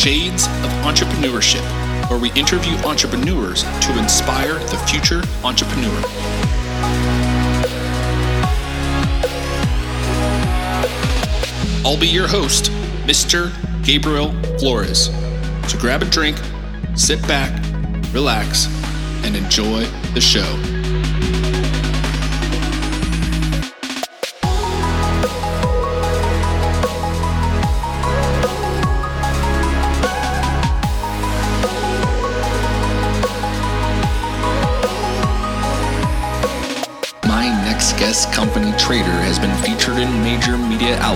Shades of Entrepreneurship, where we interview entrepreneurs to inspire the future entrepreneur. I'll be your host, Mr. Gabriel Flores. So grab a drink, sit back, relax, and enjoy the show.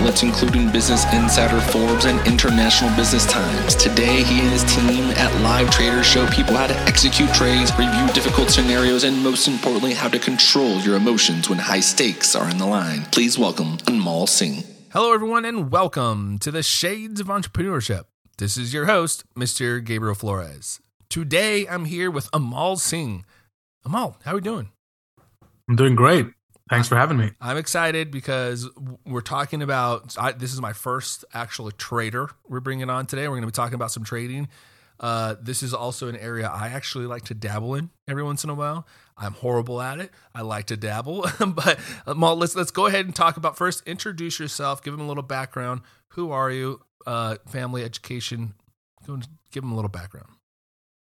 Outlets including Business Insider, Forbes, and International Business Times. Today, he and his team at Live Traders show people how to execute trades, review difficult scenarios, and most importantly, how to control your emotions when high stakes are in the line. Please welcome Anmol Singh. Hello, everyone, and welcome to the Shades of Entrepreneurship. This is your host, Mr. Gabriel Flores. Today, I'm here with Anmol Singh. Anmol, how are we doing? I'm doing great. Thanks for having me. I'm excited because we're talking about I, this is my first actual trader we're bringing on today. We're going to be talking about some trading. Uh, this is also an area I actually like to dabble in every once in a while. I'm horrible at it. I like to dabble, but Anmol, let's let's go ahead and talk about first. Introduce yourself. Give them a little background. Who are you? Uh, family, education. Give them a little background.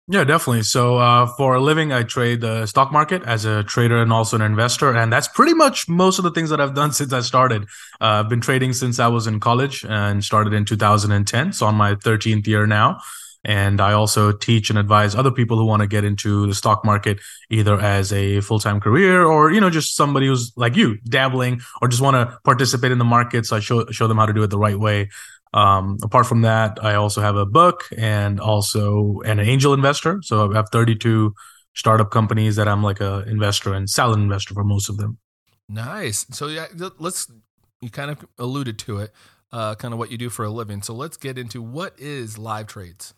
Yeah, definitely. So, uh, for a living, I trade the stock market as a trader and also an investor. And that's pretty much most of the things that I've done since I started. Uh, I've been trading since I was in college and started in 2010. So, on my 13th year now. And I also teach and advise other people who want to get into the stock market, either as a full time career or, you know, just somebody who's like you, dabbling or just want to participate in the market. So, I show, show them how to do it the right way. Um, apart from that, I also have a book and also an angel investor. So I have 32 startup companies that I'm like a investor and silent investor for most of them. Nice. So yeah, let's. You kind of alluded to it, uh, kind of what you do for a living. So let's get into what is live traders.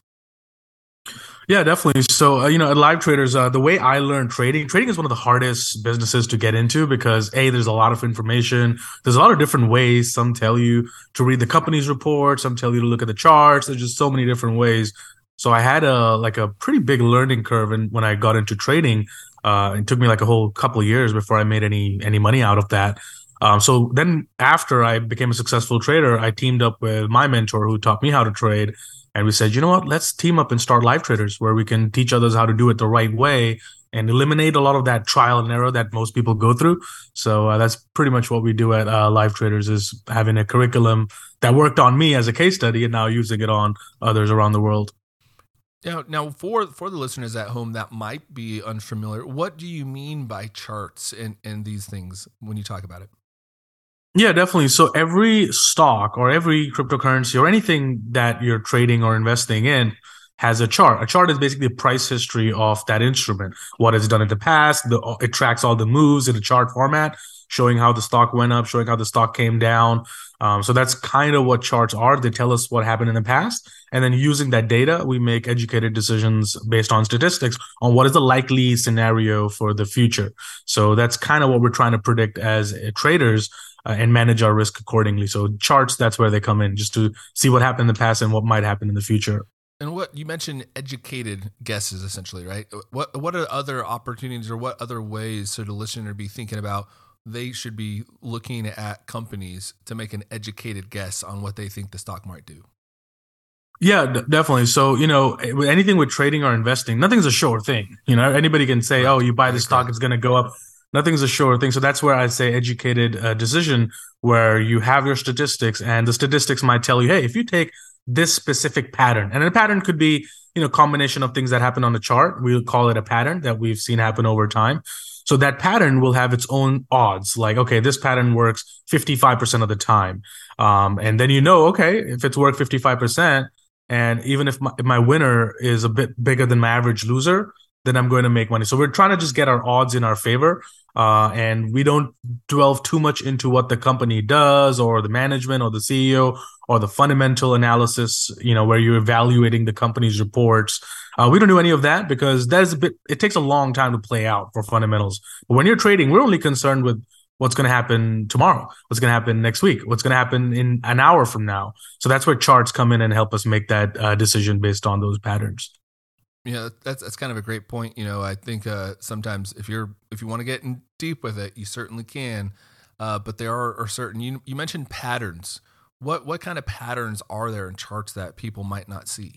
Yeah, definitely. So, uh, you know, at Live Traders, uh, the way I learned trading, trading is one of the hardest businesses to get into because A, there's a lot of information. There's a lot of different ways. Some tell you to read the company's report. Some tell you to look at the charts. There's just so many different ways. So I had a, like a pretty big learning curve and when I got into trading. Uh, it took me like a whole couple of years before I made any, any money out of that. Um, so then after I became a successful trader, I teamed up with my mentor who taught me how to trade. And we said, you know what, let's team up and start live traders where we can teach others how to do it the right way and eliminate a lot of that trial and error that most people go through. So uh, that's pretty much what we do at uh, live traders is having a curriculum that worked on me as a case study and now using it on others around the world. Now, now for for the listeners at home that might be unfamiliar, what do you mean by charts and, and these things when you talk about it? Yeah, definitely. So every stock or every cryptocurrency or anything that you're trading or investing in has a chart. A chart is basically a price history of that instrument, what it's done in the past. The, it tracks all the moves in a chart format, showing how the stock went up, showing how the stock came down. Um, so that's kind of what charts are. They tell us what happened in the past. And then using that data, we make educated decisions based on statistics on what is the likely scenario for the future. So that's kind of what we're trying to predict as traders uh, and manage our risk accordingly. So charts, that's where they come in, just to see what happened in the past and what might happen in the future. And what you mentioned, educated guesses, essentially, right? What what are other opportunities or what other ways should a listener be thinking about? They should be looking at companies to make an educated guess on what they think the stock might do. Yeah, d- definitely. So, you know, anything with trading or investing, nothing's a sure thing. You know, anybody can say, "Oh, you buy the stock, it's going to go up." Nothing's a sure thing. So that's where I say educated uh, decision, where you have your statistics, and the statistics might tell you, hey, if you take this specific pattern, and a pattern could be, you know, combination of things that happen on the chart. We'll call it a pattern that we've seen happen over time. So that pattern will have its own odds. Like, okay, this pattern works 55% of the time. Um, and then you know, okay, if it's worked 55%, and even if my, if my winner is a bit bigger than my average loser, then I'm going to make money. So we're trying to just get our odds in our favor. Uh, and we don't delve too much into what the company does or the management or the CEO or the fundamental analysis, you know, where you're evaluating the company's reports. Uh, we don't do any of that because that is a bit, it takes a long time to play out for fundamentals. But when you're trading, we're only concerned with what's going to happen tomorrow, what's going to happen next week, what's going to happen in an hour from now. So that's where charts come in and help us make that uh, decision based on those patterns. Yeah, that's that's kind of a great point. You know, I think uh, sometimes if you're if you want to get in deep with it, you certainly can. Uh, but there are, are certain you you mentioned patterns. What what kind of patterns are there in charts that people might not see?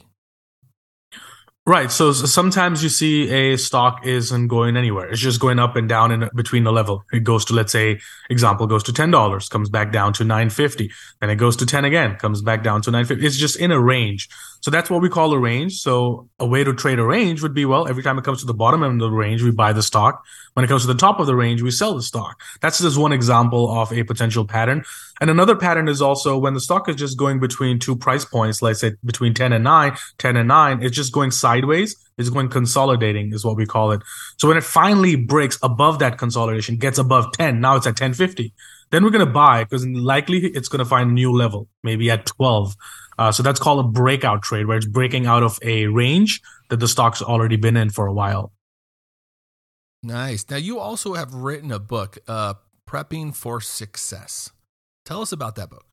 Right. So, so, sometimes you see a stock isn't going anywhere. It's just going up and down in between the level. It goes to, let's say, example goes to ten dollars, comes back down to nine fifty. Then it goes to ten again, comes back down to nine fifty. It's just in a range. So that's what we call a range. So a way to trade a range would be well, every time it comes to the bottom end of the range, we buy the stock. When it comes to the top of the range, we sell the stock. That's just one example of a potential pattern. And another pattern is also when the stock is just going between two price points, let's say between 10 and 9, 10 and 9, it's just going sideways. It's going consolidating is what we call it. So when it finally breaks above that consolidation, gets above 10, now it's at 1050 then we're going to buy because likely it's going to find a new level, maybe at 12. Uh, so that's called a breakout trade, where it's breaking out of a range that the stock's already been in for a while. Nice. Now, you also have written a book, uh, Prepping for Success. Tell us about that book.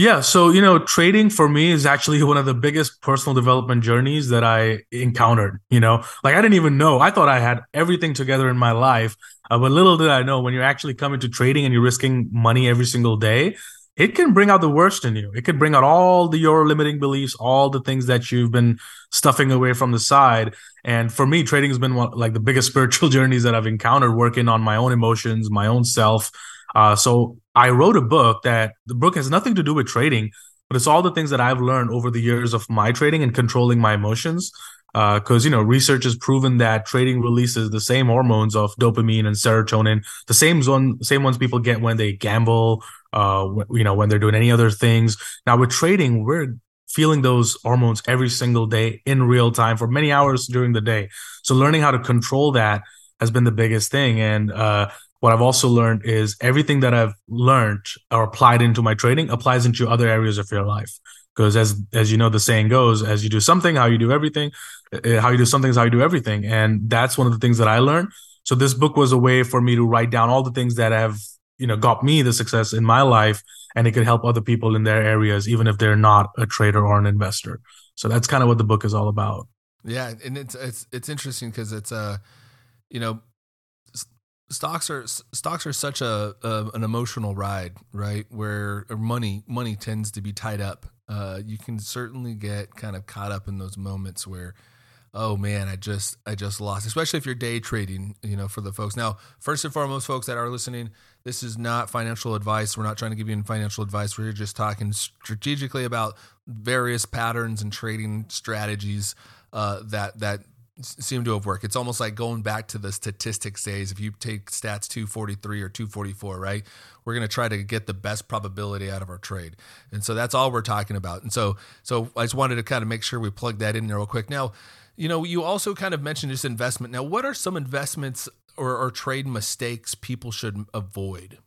Yeah, so you know, trading for me is actually one of the biggest personal development journeys that I encountered. You know, like I didn't even know. I thought I had everything together in my life, uh, but little did I know when you're actually coming to trading and you're risking money every single day, it can bring out the worst in you. It can bring out all the your limiting beliefs, all the things that you've been stuffing away from the side. And for me, trading has been one, like the biggest spiritual journeys that I've encountered, working on my own emotions, my own self. Uh, so I wrote a book that the book has nothing to do with trading, but it's all the things that I've learned over the years of my trading and controlling my emotions because uh, you know research has proven that trading releases the same hormones of dopamine and serotonin, the same one, same ones people get when they gamble, uh, you know, when they're doing any other things. Now with trading, we're feeling those hormones every single day in real time for many hours during the day. So learning how to control that has been the biggest thing. And uh, what I've also learned is everything that I've learned or applied into my trading applies into other areas of your life because as as you know the saying goes as you do something how you do everything uh, how you do something is how you do everything and that's one of the things that i learned so this book was a way for me to write down all the things that have you know got me the success in my life and it could help other people in their areas even if they're not a trader or an investor so that's kind of what the book is all about yeah and it's it's it's interesting because it's a uh, you know stocks are stocks are such a, a, an emotional ride, right? Where money money tends to be tied up. Uh, you can certainly get kind of caught up in those moments where, oh man, I just I just lost. Especially if you're day trading, you know, for the folks. Now, first and foremost, folks that are listening, this is not financial advice. We're not trying to give you financial advice. We're just talking strategically about various patterns and trading strategies uh, that that seem to have worked. It's almost like going back to the statistics days. If you take stats 243 or 244, right? We're going to try to get the best probability out of our trade. And so that's all we're talking about. And so so I just wanted to kind of make sure we plug that in there real quick. Now, you know, you also kind of mentioned this investment. Now, what are some investments or, or trade mistakes people should avoid?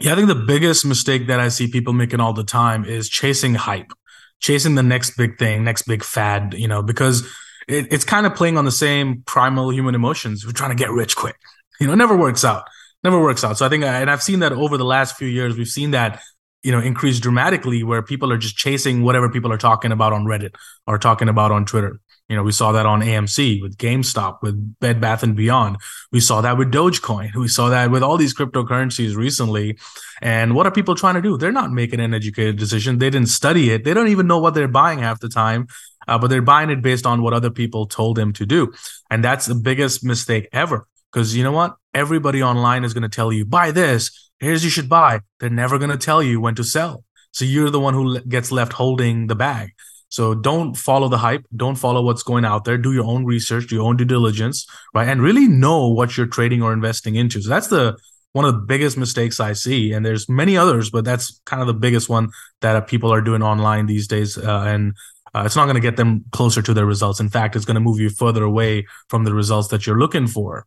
Yeah, I think the biggest mistake that I see people making all the time is chasing hype, chasing the next big thing, next big fad, you know, because it, it's kind of playing on the same primal human emotions. We're trying to get rich quick. You know, it never works out. Never works out. So I think, and I've seen that over the last few years, we've seen that you know increase dramatically where people are just chasing whatever people are talking about on Reddit or talking about on Twitter. You know, we saw that on AMC with GameStop, with Bed Bath and Beyond. We saw that with Dogecoin. We saw that with all these cryptocurrencies recently. And what are people trying to do? They're not making an educated decision. They didn't study it. They don't even know what they're buying half the time uh, but they're buying it based on what other people told them to do. And that's the biggest mistake ever. Because you know what? Everybody online is going to tell you, buy this. Here's you should buy. They're never going to tell you when to sell. So you're the one who gets left holding the bag. So don't follow the hype. Don't follow what's going out there. Do your own research, do your own due diligence, right? And really know what you're trading or investing into. So that's the one of the biggest mistakes I see. And there's many others, but that's kind of the biggest one that people are doing online these days. Uh, and uh, it's not going to get them closer to their results. In fact, it's going to move you further away from the results that you're looking for.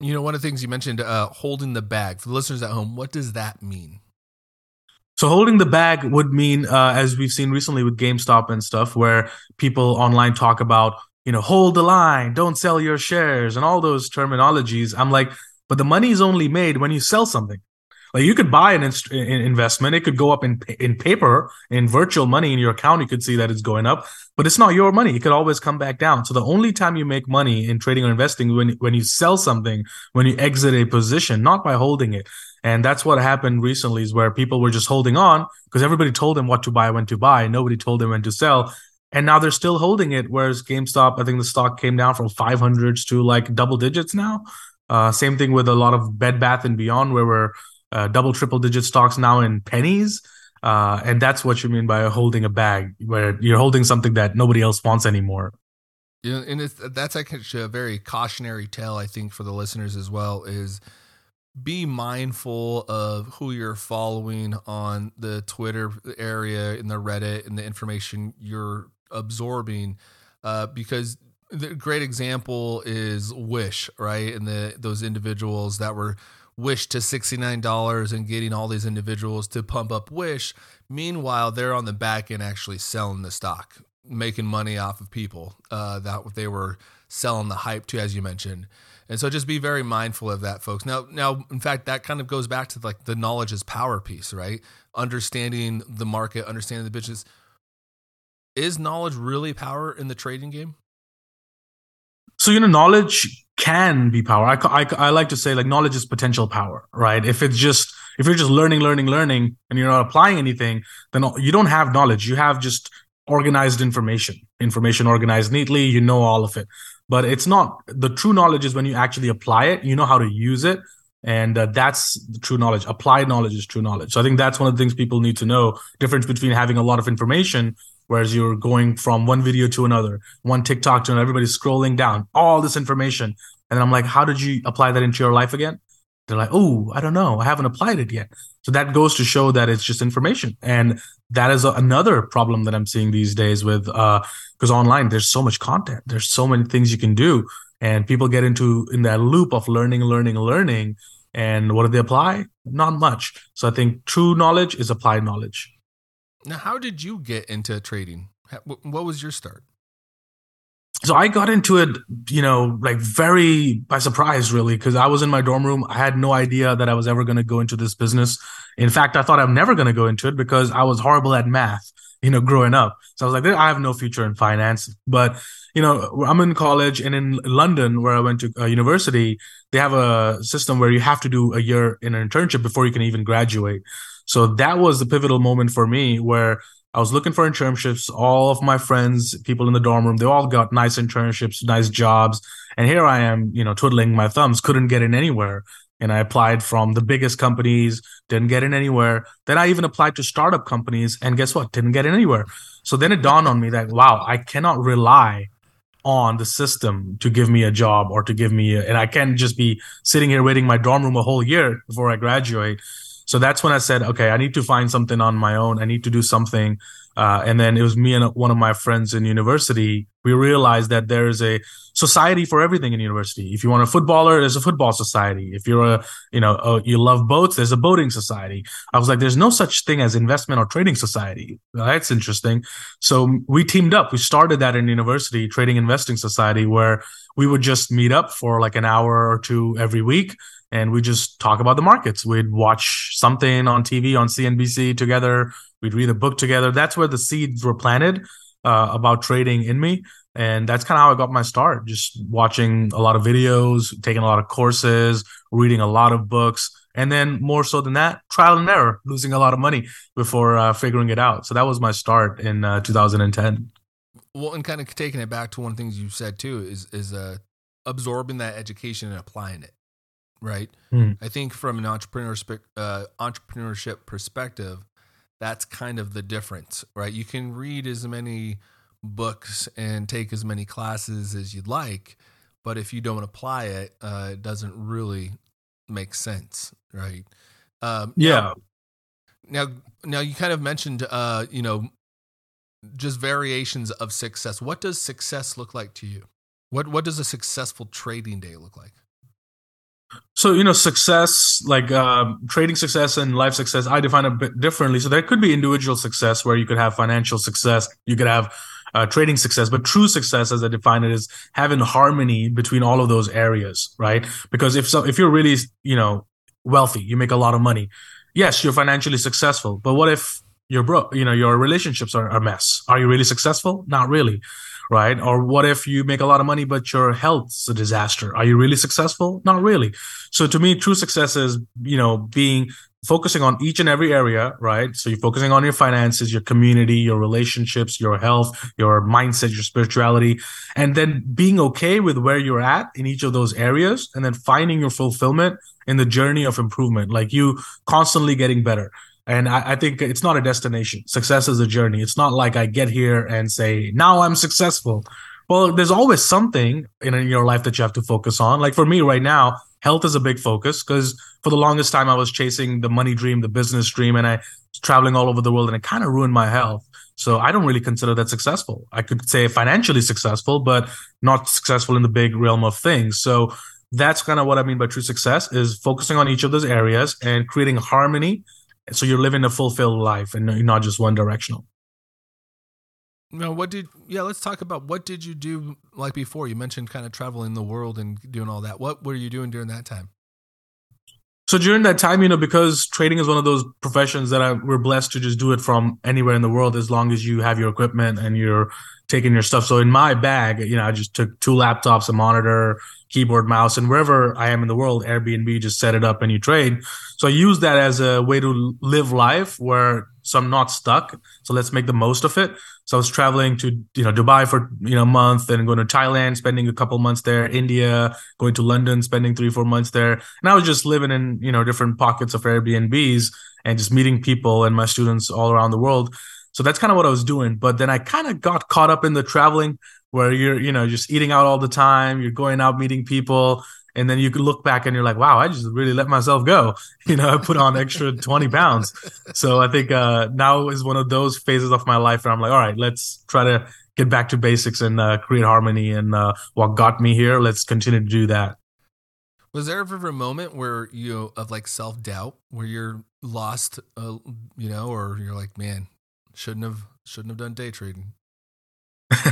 You know, one of the things you mentioned, uh, holding the bag. For the listeners at home, what does that mean? So holding the bag would mean, uh, as we've seen recently with GameStop and stuff, where people online talk about, you know, hold the line, don't sell your shares, and all those terminologies. I'm like, but the money is only made when you sell something. Like you could buy an, inst- investment, it could go up in in paper, in virtual money in your account. You could see that it's going up, but it's not your money. It could always come back down. So the only time you make money in trading or investing when when you sell something, when you exit a position, not by holding it. And that's what happened recently, is where people were just holding on because everybody told them what to buy, when to buy. Nobody told them when to sell. And now they're still holding it. Whereas GameStop, I think the stock came down from 500s to like double digits now. Uh, same thing with a lot of Bed Bath and Beyond, where we're uh, double, triple digit stocks now in pennies. Uh, and that's what you mean by holding a bag, where you're holding something that nobody else wants anymore. Yeah, and that's actually a very cautionary tale, I think, for the listeners as well. Is be mindful of who you're following on the Twitter area, in the Reddit, and the information you're absorbing, uh, because the great example is Wish, right? And the those individuals that were Wish to $69 and getting all these individuals to pump up Wish. Meanwhile, they're on the back end actually selling the stock, making money off of people uh, that they were selling the hype to, as you mentioned. And so just be very mindful of that, folks. Now, now, in fact, that kind of goes back to like the knowledge is power piece, right? Understanding the market, understanding the business. Is knowledge really power in the trading game? So, you know, knowledge can be power. I, I, I like to say like knowledge is potential power, right? If it's just, if you're just learning, learning, learning, and you're not applying anything, then you don't have knowledge. You have just organized information, information organized neatly. You know all of it, but it's not the true knowledge is when you actually apply it, you know how to use it. And uh, that's the true knowledge. Applied knowledge is true knowledge. So I think that's one of the things people need to know difference between having a lot of information whereas you're going from one video to another, one TikTok to another, everybody's scrolling down, all this information. And I'm like, how did you apply that into your life again? They're like, oh, I don't know. I haven't applied it yet. So that goes to show that it's just information. And that is a, another problem that I'm seeing these days with, uh, because online there's so much content. There's so many things you can do. And people get into in that loop of learning, learning, learning. And what do they apply? Not much. So I think true knowledge is applied knowledge. Now, how did you get into trading? What was your start? So I got into it, you know, like very by surprise, really, because I was in my dorm room. I had no idea that I was ever going to go into this business. In fact, I thought I'm never going to go into it because I was horrible at math, you know, growing up. So I was like, I have no future in finance. But, you know, I'm in college and in London, where I went to uh, university, they have a system where you have to do a year in an internship before you can even graduate. So that was the pivotal moment for me where I was looking for internships. All of my friends, people in the dorm room, they all got nice internships, nice jobs. And here I am, you know, twiddling my thumbs, couldn't get in anywhere. And I applied from the biggest companies, didn't get in anywhere. Then I even applied to startup companies and guess what? Didn't get in anywhere. So then it dawned on me that, wow, I cannot rely on the system to give me a job or to give me, a, and I can't just be sitting here waiting my dorm room a whole year before I graduate. So that's when I said, okay, I need to find something on my own. I need to do something. Uh, and then it was me and one of my friends in university. We realized that there is a society for everything in university. If you want a footballer, there's a football society. If you're a, you know, a, you love boats, there's a boating society. I was like, there's no such thing as investment or trading society. That's interesting. So we teamed up. We started that in university, trading investing society, where we would just meet up for like an hour or two every week and we just talk about the markets. We'd watch something on TV on CNBC together. We'd read a book together. That's where the seeds were planted uh, about trading in me. And that's kind of how I got my start, just watching a lot of videos, taking a lot of courses, reading a lot of books. And then more so than that, trial and error, losing a lot of money before uh, figuring it out. So that was my start in uh, 2010. Well, and kind of taking it back to one of the things you said too is is uh, absorbing that education and applying it right? Mm. I think from an entrepreneur uh, entrepreneurship perspective, that's kind of the difference, right? You can read as many books and take as many classes as you'd like, but if you don't apply it, uh, it doesn't really make sense, right? Um, yeah. Now, now, now, you kind of mentioned, uh, you know, just variations of success. What does success look like to you? What What does a successful trading day look like? So you know, success like uh, trading success and life success, I define a bit differently. So there could be individual success where you could have financial success, you could have uh, trading success, but true success, as I define it, is having harmony between all of those areas, right? Because if so, if you're really, you know, wealthy, you make a lot of money. Yes, you're financially successful, but what if you're broke? You know, your relationships are a mess. Are you really successful? Not really right? Or what if you make a lot of money, but your health's a disaster? Are you really successful? Not really. So to me, true success is, you know, being focusing on each and every area, right? So you're focusing on your finances, your community, your relationships, your health, your mindset, your spirituality, and then being okay with where you're at in each of those areas and then finding your fulfillment in the journey of improvement, like you constantly getting better. And I, I, think it's not a destination. Success is a journey. It's not like I get here and say, now I'm successful. Well, there's always something in your life that you have to focus on. Like for me right now, health is a big focus because for the longest time I was chasing the money dream, the business dream, and I was traveling all over the world and it kind of ruined my health. So I don't really consider that successful. I could say financially successful, but not successful in the big realm of things. So that's kind of what I mean by true success is focusing on each of those areas and creating harmony so you're living a fulfilled life and not just one directional. Now what did yeah let's talk about what did you do like before? You mentioned kind of traveling the world and doing all that. What were you doing during that time? So during that time, you know, because trading is one of those professions that I, we're blessed to just do it from anywhere in the world as long as you have your equipment and you're taking your stuff. So in my bag, you know, I just took two laptops, a monitor, keyboard, mouse, and wherever I am in the world, Airbnb just set it up and you trade. So I use that as a way to live life where so I'm not stuck. So let's make the most of it. So I was traveling to you know Dubai for you know a month, and going to Thailand, spending a couple months there, India, going to London, spending three four months there, and I was just living in you know different pockets of Airbnbs and just meeting people and my students all around the world. So that's kind of what I was doing. But then I kind of got caught up in the traveling where you're, you know, just eating out all the time, you're going out meeting people, and then you look back and you're like, wow, I just really let myself go. You know, I put on extra 20 pounds. So I think uh, now is one of those phases of my life where I'm like, all right, let's try to get back to basics and uh, create harmony. And uh, what got me here, let's continue to do that. Was there ever a moment where you of like self doubt, where you're lost, uh, you know, or you're like, man, shouldn't have shouldn't have done day trading?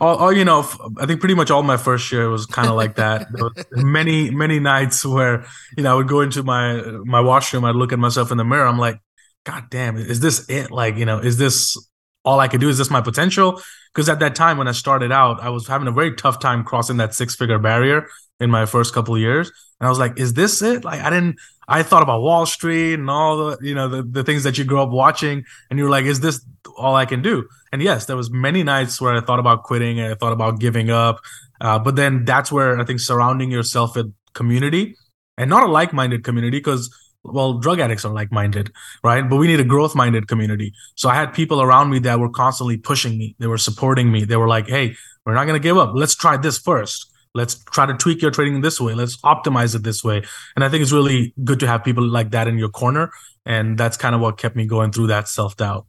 all, all, you know, I think pretty much all my first year was kind of like that. many many nights where you know I would go into my my washroom, I'd look at myself in the mirror, I'm like, God damn, is this it? Like, you know, is this all I could do? Is this my potential? Because at that time when I started out, I was having a very tough time crossing that six figure barrier in my first couple years, and I was like, is this it? Like, I didn't. I thought about Wall Street and all the you know the, the things that you grow up watching, and you're like, is this all I can do? And yes, there was many nights where I thought about quitting and I thought about giving up. Uh, but then that's where I think surrounding yourself with community and not a like-minded community because well, drug addicts are like-minded, right? But we need a growth-minded community. So I had people around me that were constantly pushing me. They were supporting me. They were like, "Hey, we're not going to give up. Let's try this first. Let's try to tweak your trading this way. Let's optimize it this way." And I think it's really good to have people like that in your corner, and that's kind of what kept me going through that self-doubt.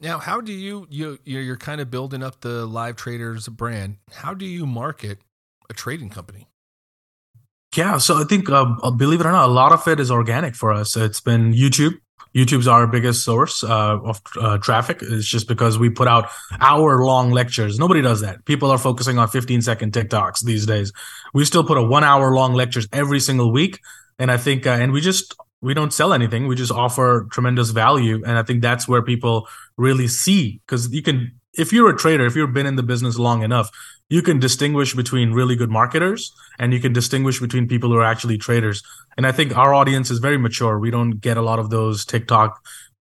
Now, how do you you you're kind of building up the Live Traders brand? How do you market a trading company? Yeah, so I think uh, uh, believe it or not, a lot of it is organic for us. It's been YouTube. YouTube's our biggest source uh, of uh, traffic. It's just because we put out hour long lectures. Nobody does that. People are focusing on 15 second TikToks these days. We still put a one hour long lectures every single week. And I think, uh, and we just we don't sell anything. We just offer tremendous value. And I think that's where people really see because you can, if you're a trader, if you've been in the business long enough, you can distinguish between really good marketers and you can distinguish between people who are actually traders. And I think our audience is very mature. We don't get a lot of those TikTok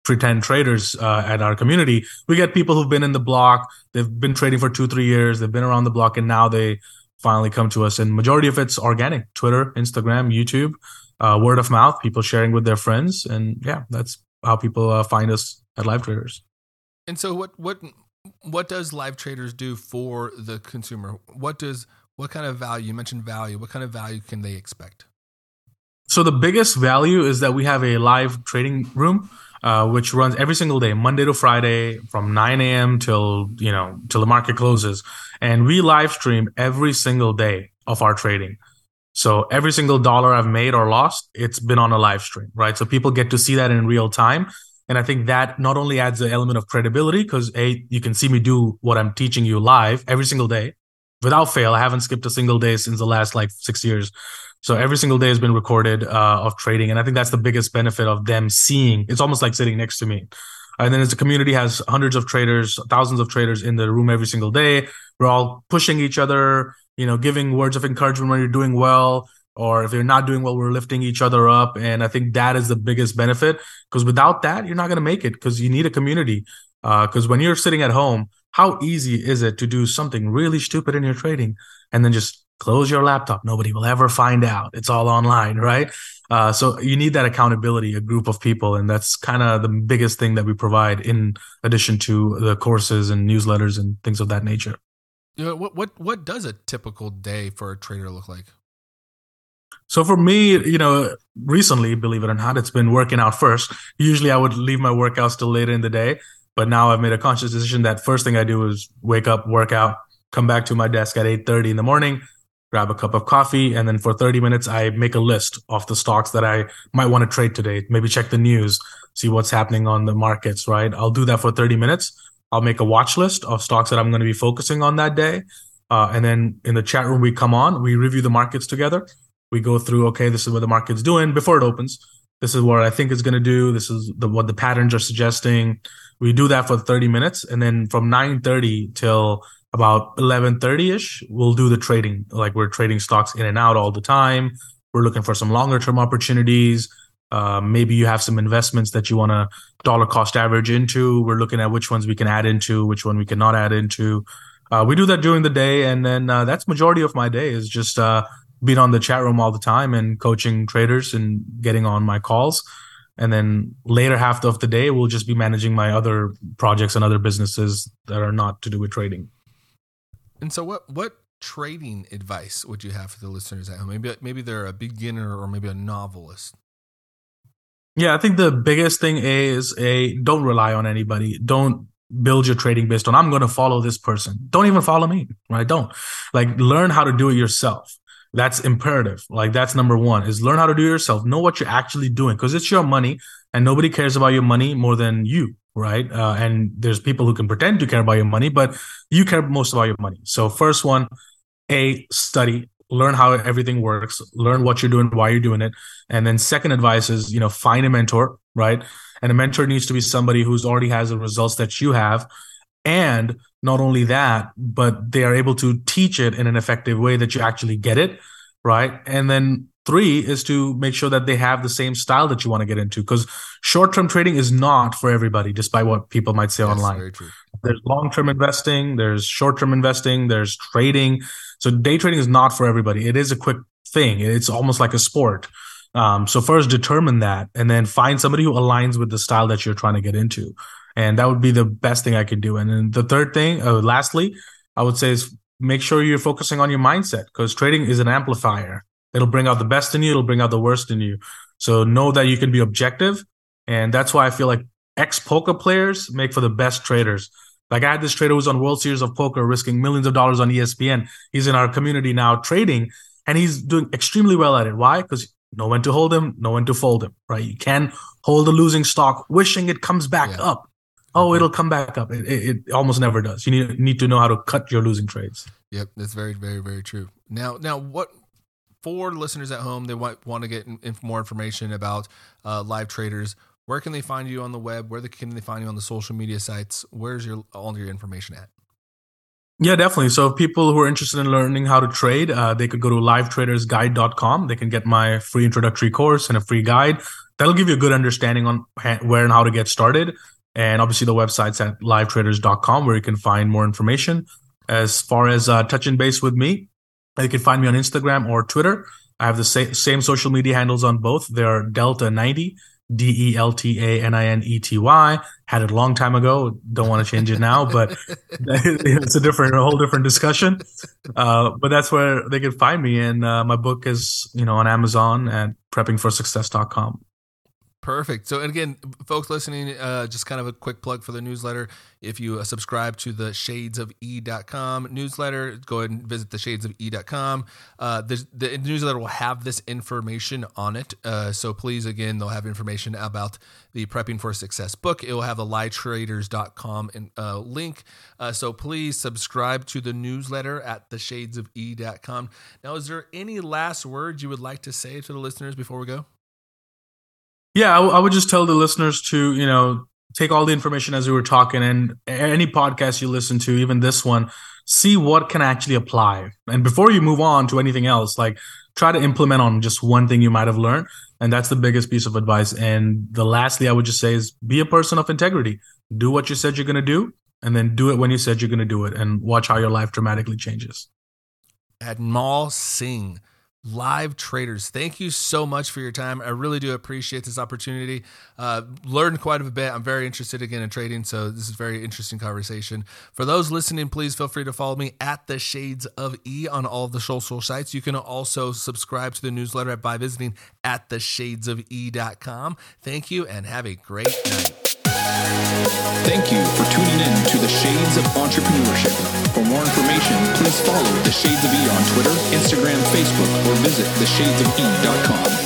pretend traders uh, at our community. We get people who've been in the block, they've been trading for two, three years, they've been around the block, and now they finally come to us. And majority of it's organic: Twitter, Instagram, YouTube uh, word of mouth, people sharing with their friends, and yeah, that's how people uh, find us at Live Traders. And so, what what what does Live Traders do for the consumer? What does what kind of value? You mentioned value. What kind of value can they expect? So the biggest value is that we have a live trading room. Uh, which runs every single day, Monday to Friday, from 9 a.m. till you know till the market closes, and we live stream every single day of our trading. So every single dollar I've made or lost, it's been on a live stream, right? So people get to see that in real time. And I think that not only adds an element of credibility because a you can see me do what I'm teaching you live every single day without fail. I haven't skipped a single day since the last like six years. So every single day has been recorded uh, of trading, and I think that's the biggest benefit of them seeing. It's almost like sitting next to me. And then as the community has hundreds of traders, thousands of traders in the room every single day, we're all pushing each other, you know, giving words of encouragement when you're doing well, or if you're not doing well, we're lifting each other up. And I think that is the biggest benefit because without that, you're not going to make it because you need a community. Because uh, when you're sitting at home, how easy is it to do something really stupid in your trading and then just close your laptop? Nobody will ever find out. It's all online, right? Uh, so you need that accountability, a group of people, and that's kind of the biggest thing that we provide in addition to the courses and newsletters and things of that nature. What what what does a typical day for a trader look like? So for me, you know, recently, believe it or not, it's been working out first. Usually I would leave my workouts till later in the day, but now I've made a conscious decision that first thing I do is wake up, work out, come back to my desk at 8:30 in the morning, grab a cup of coffee, and then for 30 minutes I make a list of the stocks that I might want to trade today. Maybe check the news, see what's happening on the markets, right? I'll do that for 30 minutes. I'll make a watch list of stocks that I'm going to be focusing on that day. Uh, and then in the chat room, we come on, we review the markets together. We go through, okay, this is what the market's doing before it opens. This is what I think it's going to do. This is the, what the patterns are suggesting. We do that for 30 minutes. And then from 9.30 till about 11.30 ish, we'll do the trading. Like we're trading stocks in and out all the time. We're looking for some longer term opportunities. Uh, maybe you have some investments that you want to dollar cost average into. We're looking at which ones we can add into, which one we cannot add into. Uh, we do that during the day, and then uh, that's majority of my day is just uh, being on the chat room all the time and coaching traders and getting on my calls. And then later half of the day, we'll just be managing my other projects and other businesses that are not to do with trading. And so, what what trading advice would you have for the listeners at home? Maybe maybe they're a beginner or maybe a novelist. Yeah, I think the biggest thing is a don't rely on anybody. Don't build your trading based on I'm going to follow this person. Don't even follow me, right? Don't like learn how to do it yourself. That's imperative. Like that's number one is learn how to do yourself. Know what you're actually doing because it's your money and nobody cares about your money more than you, right? Uh, and there's people who can pretend to care about your money, but you care most about your money. So first one, a study learn how everything works, learn what you're doing, why you're doing it. And then second advice is, you know, find a mentor, right? And a mentor needs to be somebody who's already has the results that you have. And not only that, but they are able to teach it in an effective way that you actually get it, right? And then three is to make sure that they have the same style that you want to get into because short-term trading is not for everybody despite what people might say That's online. there's long-term investing there's short-term investing there's trading. So day trading is not for everybody. It is a quick thing. It's almost like a sport. Um, so first determine that and then find somebody who aligns with the style that you're trying to get into and that would be the best thing i could do and then the third thing uh, lastly i would say is make sure you're focusing on your mindset because trading is an amplifier It'll bring out the best in you. It'll bring out the worst in you. So know that you can be objective. And that's why I feel like ex poker players make for the best traders. Like I had this trader who's on World Series of Poker, risking millions of dollars on ESPN. He's in our community now trading, and he's doing extremely well at it. Why? Because know when to hold him, know when to fold him. Right? You can hold a losing stock, wishing it comes back yeah. up. Oh, it'll come back up. It, it, it, almost never does. You need need to know how to cut your losing trades. Yep, that's very, very, very true. Now, now, what for listeners at home, they want, want to get in, more information about uh, live traders. Where can they find you on the web? Where can they find you on the social media sites? Where's your all your information at? Yeah, definitely. So if people who are interested in learning how to trade, uh, they could go to livetradersguide.com. They can get my free introductory course and a free guide. That'll give you a good understanding on where and how to get started. And obviously the website's at livetraders.com where you can find more information. As far as uh, touching base with me, you can find me on Instagram or Twitter. I have the sa- same social media handles on both. They're Delta90, D E L T A N I N E T Y. Had it a long time ago. Don't want to change it now, but it's a different, a whole different discussion. Uh, but that's where they can find me. And uh, my book is, you know, on Amazon at preppingforsuccess.com. Perfect. So, and again, folks listening, uh, just kind of a quick plug for the newsletter. If you uh, subscribe to the Shades of shadesofe.com newsletter, go ahead and visit the Shades of shadesofe.com. Uh, the, newsletter will have this information on it. Uh, so, please, again, they'll have information about the Prepping for Success book. It will have a livetraders.com in, uh, link. Uh, so, please subscribe to the newsletter at the shades of shadesofe.com. Now, is there any last words you would like to say to the listeners before we go? Yeah, I, w- I would just tell the listeners to, you know, take all the information as we were talking and any podcast you listen to, even this one, see what can actually apply. And before you move on to anything else, like try to implement on just one thing you might have learned. And that's the biggest piece of advice. And the lastly, I would just say is be a person of integrity. Do what you said you're going to do, and then do it when you said you're going to do it, and watch how your life dramatically changes. Anmol Singh live traders. Thank you so much for your time. I really do appreciate this opportunity. Uh, learned quite a bit. I'm very interested again in trading so this is very interesting conversation. For those listening please feel free to follow me at the shades of e on all of the social sites. You can also subscribe to the newsletter by visiting at the shades of e.com thank you and have a great night Thank you for tuning in to the Shades of Entrepreneurship. For more information, please follow the Shades of E on Twitter, Instagram, Facebook, or visit theshadesofE.com.